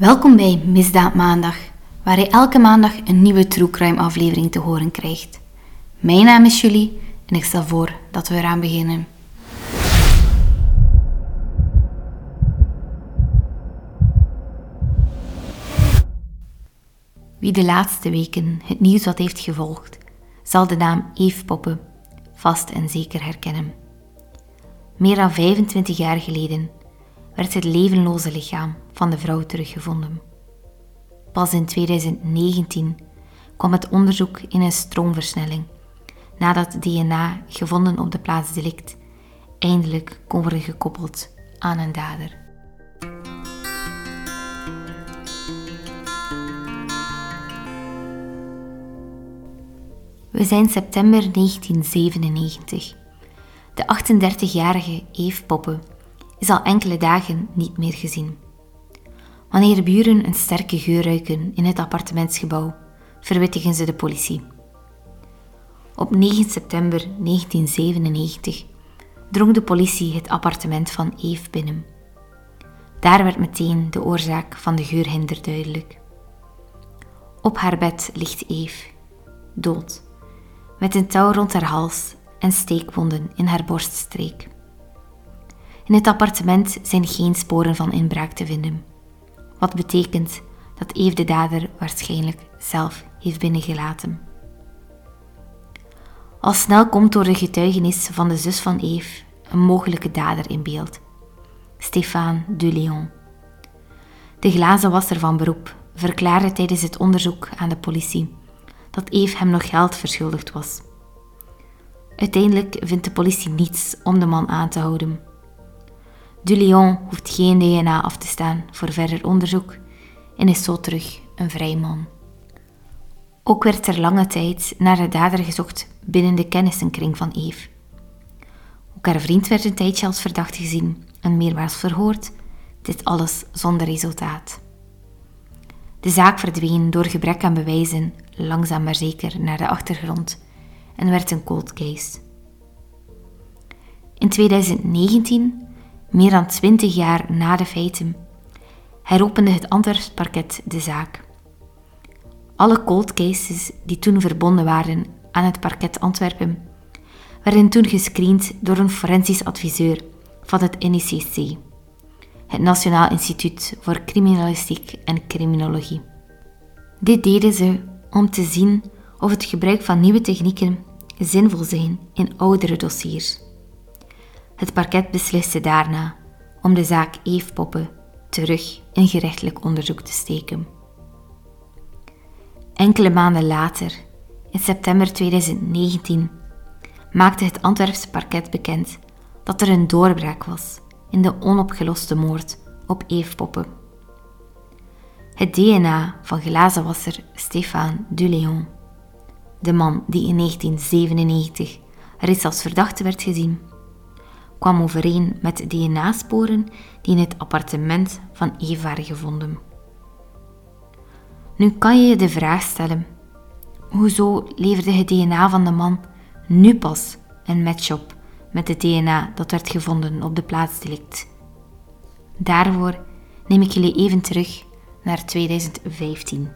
Welkom bij Misdaad Maandag, waar je elke maandag een nieuwe True Crime aflevering te horen krijgt. Mijn naam is Julie en ik stel voor dat we eraan beginnen. Wie de laatste weken het nieuws wat heeft gevolgd, zal de naam Eve Poppen vast en zeker herkennen. Meer dan 25 jaar geleden werd het levenloze lichaam van de vrouw teruggevonden. Pas in 2019 kwam het onderzoek in een stroomversnelling nadat DNA gevonden op de plaats delict eindelijk kon worden gekoppeld aan een dader. We zijn september 1997. De 38-jarige Eve Poppe is al enkele dagen niet meer gezien. Wanneer buren een sterke geur ruiken in het appartementsgebouw, verwittigen ze de politie. Op 9 september 1997 drong de politie het appartement van Eve binnen. Daar werd meteen de oorzaak van de geurhinder duidelijk. Op haar bed ligt Eve, dood, met een touw rond haar hals en steekwonden in haar borststreek. In het appartement zijn geen sporen van inbraak te vinden, wat betekent dat Eve de dader waarschijnlijk zelf heeft binnengelaten. Al snel komt door de getuigenis van de zus van Eve een mogelijke dader in beeld, Stéphane Duléon. De glazenwasser van beroep verklaarde tijdens het onderzoek aan de politie dat Eve hem nog geld verschuldigd was. Uiteindelijk vindt de politie niets om de man aan te houden. Dulion hoeft geen DNA af te staan voor verder onderzoek en is zo terug een vrij man. Ook werd er lange tijd naar de dader gezocht binnen de kennissenkring van Eve. Ook haar vriend werd een tijdje als verdacht gezien en meermaals verhoord, dit alles zonder resultaat. De zaak verdween door gebrek aan bewijzen langzaam maar zeker naar de achtergrond en werd een cold case. In 2019, meer dan twintig jaar na de feiten, heropende het Antwerps parket de zaak. Alle cold cases die toen verbonden waren aan het parket Antwerpen werden toen gescreend door een forensisch adviseur van het NICC, het Nationaal Instituut voor Criminalistiek en Criminologie. Dit deden ze om te zien of het gebruik van nieuwe technieken zinvol zijn in oudere dossiers. Het parket besliste daarna om de zaak Eve Poppen terug in gerechtelijk onderzoek te steken. Enkele maanden later, in september 2019, maakte het Antwerpse parket bekend dat er een doorbraak was in de onopgeloste moord op Eve Poppen. Het DNA van glazenwasser Stéphane Duléon, de man die in 1997 reeds als verdachte werd gezien, kwam overeen met DNA-sporen die in het appartement van Eve waren gevonden. Nu kan je je de vraag stellen: hoezo leverde het DNA van de man nu pas een match op met het DNA dat werd gevonden op de plaatsdelict? Daarvoor neem ik jullie even terug naar 2015.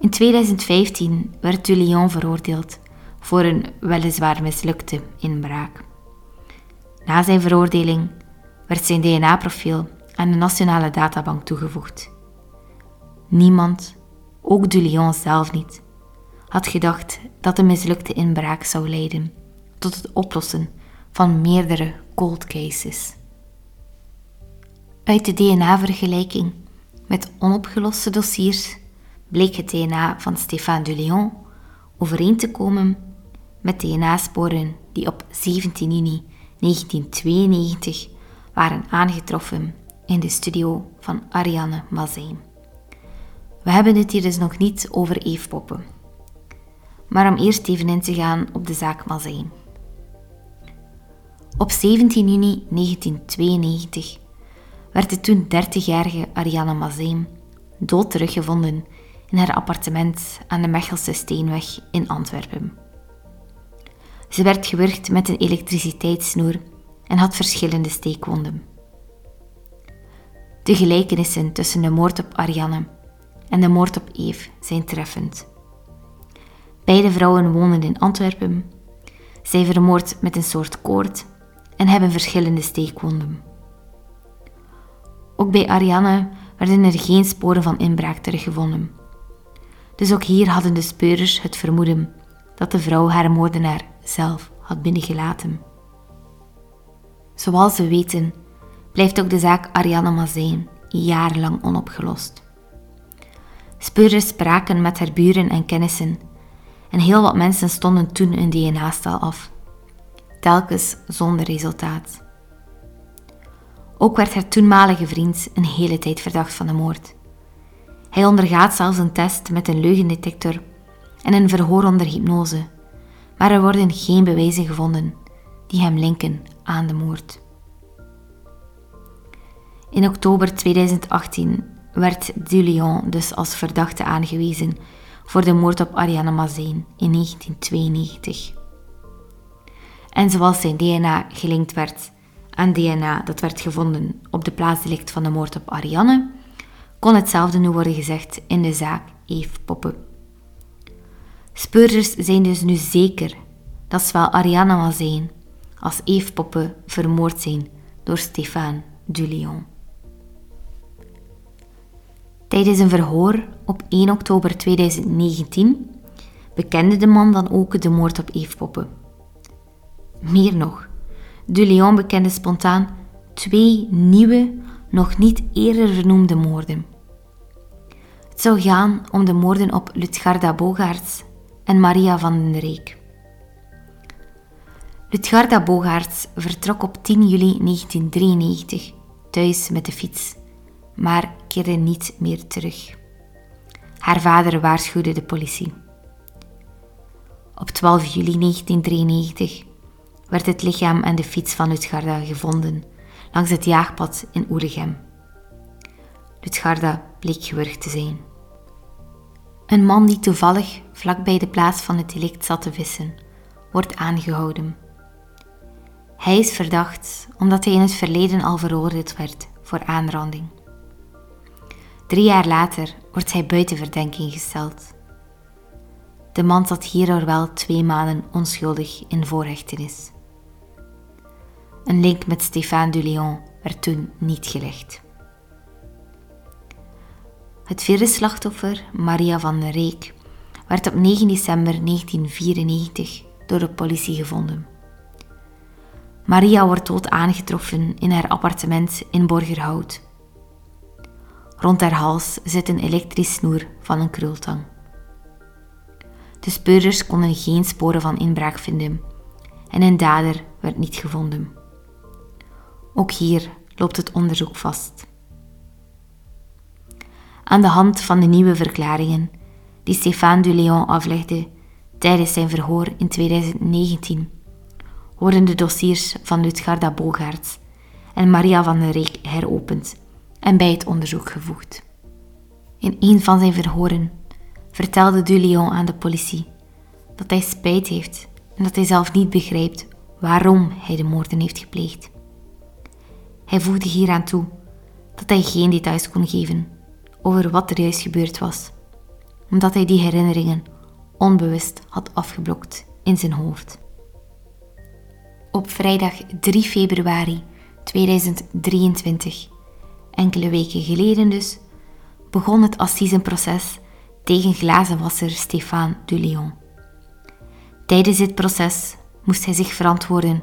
In 2015 werd Dulion veroordeeld voor een weliswaar mislukte inbraak. Na zijn veroordeling werd zijn DNA-profiel aan de Nationale Databank toegevoegd. Niemand, ook Dulion zelf niet, had gedacht dat de mislukte inbraak zou leiden tot het oplossen van meerdere cold cases. Uit de DNA-vergelijking met onopgeloste dossiers bleek het DNA van Stéphane Dulion overeen te komen met DNA-sporen die op 17 juni 1992 waren aangetroffen in de studio van Ariane Mazijn. We hebben het hier dus nog niet over Eve Poppen. Maar om eerst even in te gaan op de zaak Mazijn. Op 17 juni 1992 werd de toen 30-jarige Ariane Mazijn dood teruggevonden in haar appartement aan de Mechelse Steenweg in Antwerpen. Ze werd gewurgd met een elektriciteitssnoer en had verschillende steekwonden. De gelijkenissen tussen de moord op Ariane en de moord op Eve zijn treffend. Beide vrouwen wonen in Antwerpen, zijn vermoord met een soort koord en hebben verschillende steekwonden. Ook bij Ariane werden er geen sporen van inbraak teruggevonden. Dus ook hier hadden de speurders het vermoeden dat de vrouw haar moordenaar zelf had binnengelaten. Zoals we weten, blijft ook de zaak Ariane Mazijn jarenlang onopgelost. Speurders spraken met haar buren en kennissen en heel wat mensen stonden toen een DNA-stal af, telkens zonder resultaat. Ook werd haar toenmalige vriend een hele tijd verdacht van de moord. Hij ondergaat zelfs een test met een leugendetector en een verhoor onder hypnose, maar er worden geen bewijzen gevonden die hem linken aan de moord. In oktober 2018 werd Dulion dus als verdachte aangewezen voor de moord op Ariane Mazijn in 1992. En zoals zijn DNA gelinkt werd aan DNA dat werd gevonden op de plaatsdelict van de moord op Ariane, kon hetzelfde nu worden gezegd in de zaak Eve Poppe. Speurders zijn dus nu zeker dat zowel Ariane Mazijn als Eve Poppe vermoord zijn door Stéphane Dulion. Tijdens een verhoor op 1 oktober 2019 bekende de man dan ook de moord op Eve Poppe. Meer nog, Dulion bekende spontaan twee nieuwe, nog niet eerder vernoemde moorden. Het zou gaan om de moorden op Lutgarda Bogaerts en Maria van den Reek. Lutgarda Bogaerts vertrok op 10 juli 1993 thuis met de fiets, maar keerde niet meer terug. Haar vader waarschuwde de politie. Op 12 juli 1993 werd het lichaam en de fiets van Lutgarda gevonden langs het jaagpad in Oelegem. Lutgarda bleek gewurgd te zijn. Een man die toevallig vlakbij de plaats van het delict zat te vissen, wordt aangehouden. Hij is verdacht omdat hij in het verleden al veroordeeld werd voor aanranding. Drie jaar later wordt hij buiten verdenking gesteld. De man zat hierdoor wel twee maanden onschuldig in voorhechtenis. Een link met Stéphane Dulion werd toen niet gelegd. Het vierde slachtoffer, Maria van der Reek, werd op 9 december 1994 door de politie gevonden. Maria wordt dood aangetroffen in haar appartement in Borgerhout. Rond haar hals zit een elektrisch snoer van een krultang. De speurders konden geen sporen van inbraak vinden en een dader werd niet gevonden. Ook hier loopt het onderzoek vast. Aan de hand van de nieuwe verklaringen die Stéphane Duléon aflegde tijdens zijn verhoor in 2019, worden de dossiers van Lutgarda Bogaerts en Maria van der Reek heropend en bij het onderzoek gevoegd. In een van zijn verhoren vertelde Duléon aan de politie dat hij spijt heeft en dat hij zelf niet begrijpt waarom hij de moorden heeft gepleegd. Hij voegde hieraan toe dat hij geen details kon geven over wat er juist gebeurd was, omdat hij die herinneringen onbewust had afgeblokt in zijn hoofd. Op vrijdag 3 februari 2023, enkele weken geleden dus, begon het assisenproces tegen glazenwasser Stéphane Dulion. Tijdens dit proces moest hij zich verantwoorden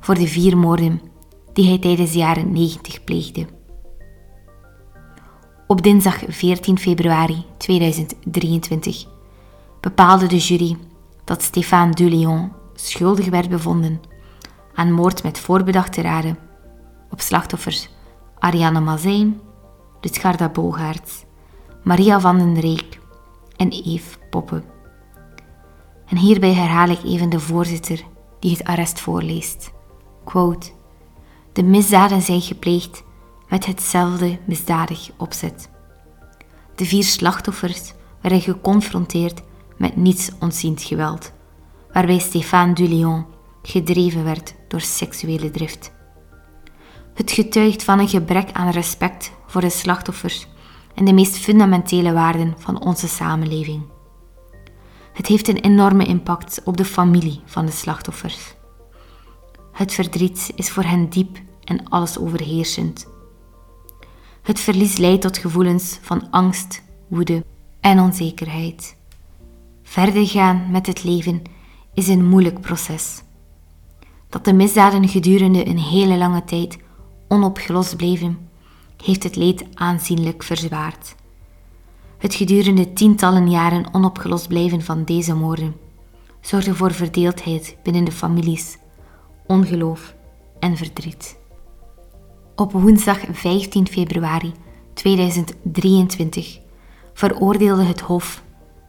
voor de vier moorden die hij tijdens de jaren 90 pleegde. Op dinsdag 14 februari 2023 bepaalde de jury dat Stéphane Dulion schuldig werd bevonden aan moord met voorbedachte raden op slachtoffers Ariane Mazijn, Lutgarda Bogaerts, Maria van den Reek en Eve Poppe. En hierbij herhaal ik even de voorzitter die het arrest voorleest. Quote, de misdaden zijn gepleegd met hetzelfde misdadig opzet. De vier slachtoffers werden geconfronteerd met niets ontziend geweld, waarbij Stéphane Dulion gedreven werd door seksuele drift. Het getuigt van een gebrek aan respect voor de slachtoffers en de meest fundamentele waarden van onze samenleving. Het heeft een enorme impact op de familie van de slachtoffers. Het verdriet is voor hen diep en alles overheersend. Het verlies leidt tot gevoelens van angst, woede en onzekerheid. Verder gaan met het leven is een moeilijk proces. Dat de misdaden gedurende een hele lange tijd onopgelost bleven, heeft het leed aanzienlijk verzwaard. Het gedurende tientallen jaren onopgelost blijven van deze moorden zorgde voor verdeeldheid binnen de families, ongeloof en verdriet. Op woensdag 15 februari 2023 veroordeelde het Hof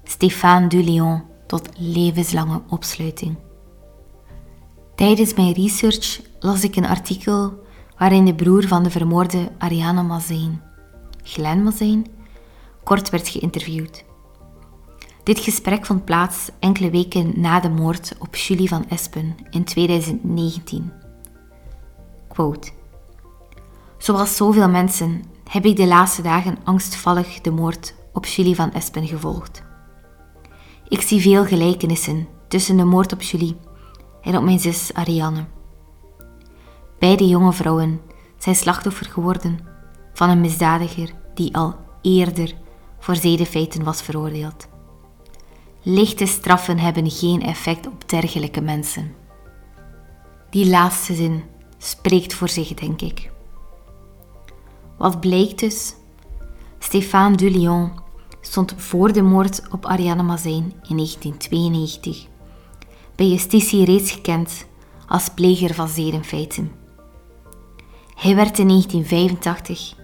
Stéphane Dulion tot levenslange opsluiting. Tijdens mijn research las ik een artikel waarin de broer van de vermoorde Ariane Mazijn, Glenn Mazijn, kort werd geïnterviewd. Dit gesprek vond plaats enkele weken na de moord op Julie van Espen in 2019. Quote. Zoals zoveel mensen heb ik de laatste dagen angstvallig de moord op Julie van Espen gevolgd. Ik zie veel gelijkenissen tussen de moord op Julie en op mijn zus Ariane. Beide jonge vrouwen zijn slachtoffer geworden van een misdadiger die al eerder voor zedenfeiten was veroordeeld. Lichte straffen hebben geen effect op dergelijke mensen. Die laatste zin spreekt voor zich, denk ik. Wat blijkt dus? Stéphane Dulion stond voor de moord op Ariane Mazijn in 1992 bij justitie reeds gekend als pleger van zedenfeiten. Hij werd in 1985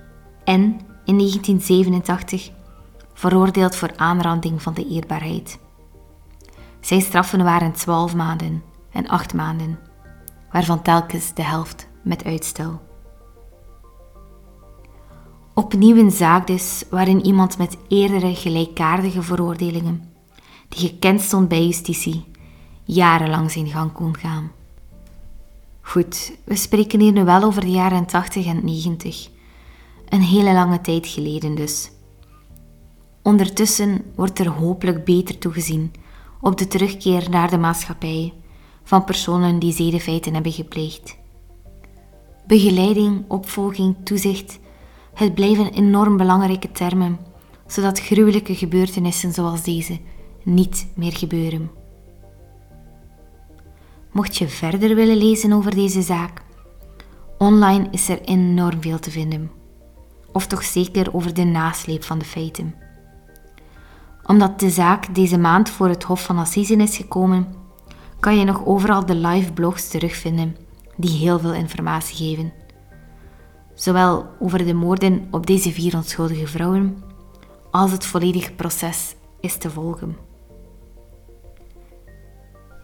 en in 1987 veroordeeld voor aanranding van de eerbaarheid. Zijn straffen waren 12 maanden en 8 maanden, waarvan telkens de helft met uitstel. Opnieuw een zaak dus waarin iemand met eerdere gelijkaardige veroordelingen, die gekend stond bij justitie, jarenlang zijn gang kon gaan. Goed, we spreken hier nu wel over de jaren 80 en 90. Een hele lange tijd geleden dus. Ondertussen wordt er hopelijk beter toegezien op de terugkeer naar de maatschappij van personen die zedenfeiten hebben gepleegd. Begeleiding, opvolging, toezicht, het blijven enorm belangrijke termen, zodat gruwelijke gebeurtenissen zoals deze niet meer gebeuren. Mocht je verder willen lezen over deze zaak, online is er enorm veel te vinden. Of toch zeker over de nasleep van de feiten. Omdat de zaak deze maand voor het Hof van Assise is gekomen, kan je nog overal de live blogs terugvinden die heel veel informatie geven. Zowel over de moorden op deze vier onschuldige vrouwen, als het volledige proces is te volgen.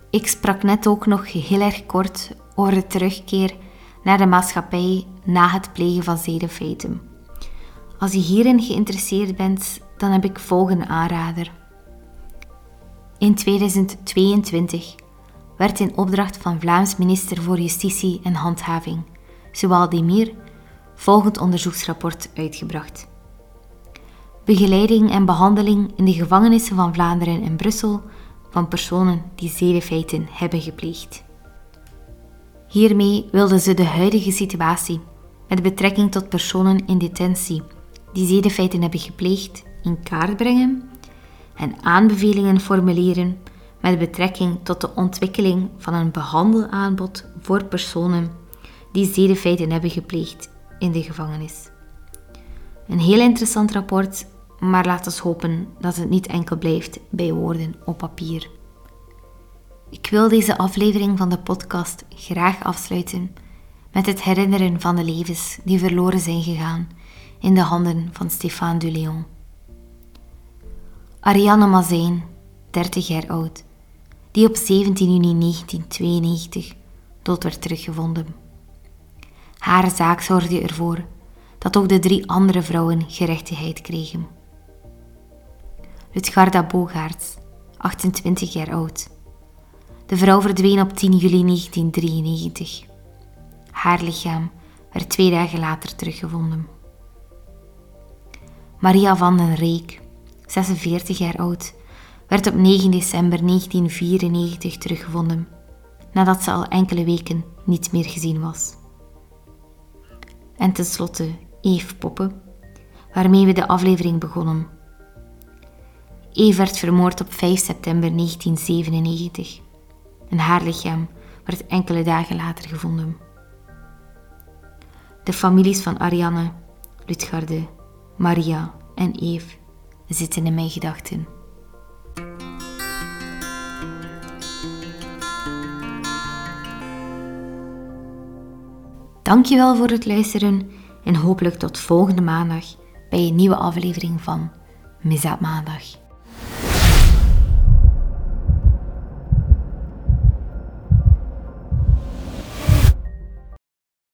Ik sprak net ook nog heel erg kort over de terugkeer naar de maatschappij na het plegen van zedenfeiten. Als je hierin geïnteresseerd bent, dan heb ik volgende aanrader. In 2022 werd in opdracht van Vlaams minister voor Justitie en Handhaving, Zowel Demir, volgend onderzoeksrapport uitgebracht. Begeleiding en behandeling in de gevangenissen van Vlaanderen en Brussel van personen die zedenfeiten hebben gepleegd. Hiermee wilden ze de huidige situatie met betrekking tot personen in detentie die zedenfeiten hebben gepleegd in kaart brengen en aanbevelingen formuleren met betrekking tot de ontwikkeling van een behandelaanbod voor personen die zedenfeiten hebben gepleegd in de gevangenis. Een heel interessant rapport maar laat ons hopen dat het niet enkel blijft bij woorden op papier. Ik wil deze aflevering van de podcast graag afsluiten met het herinneren van de levens die verloren zijn gegaan in de handen van Stéphane Duléon. Ariane Mazijn, 30 jaar oud, die op 17 juni 1992 dood werd teruggevonden. Haar zaak zorgde ervoor dat ook de drie andere vrouwen gerechtigheid kregen. Lutgarda Bogaerts, 28 jaar oud. De vrouw verdween op 10 juli 1993. Haar lichaam werd twee dagen later teruggevonden. Maria van den Reek, 46 jaar oud, werd op 9 december 1994 teruggevonden, nadat ze al enkele weken niet meer gezien was. En tenslotte Eve Poppen, waarmee we de aflevering begonnen. Eve werd vermoord op 5 september 1997 en haar lichaam werd enkele dagen later gevonden. De families van Ariane, Lutgarde, Maria en Eve zitten in mijn gedachten. Dankjewel voor het luisteren en hopelijk tot volgende maandag bij een nieuwe aflevering van Misdaad Maandag.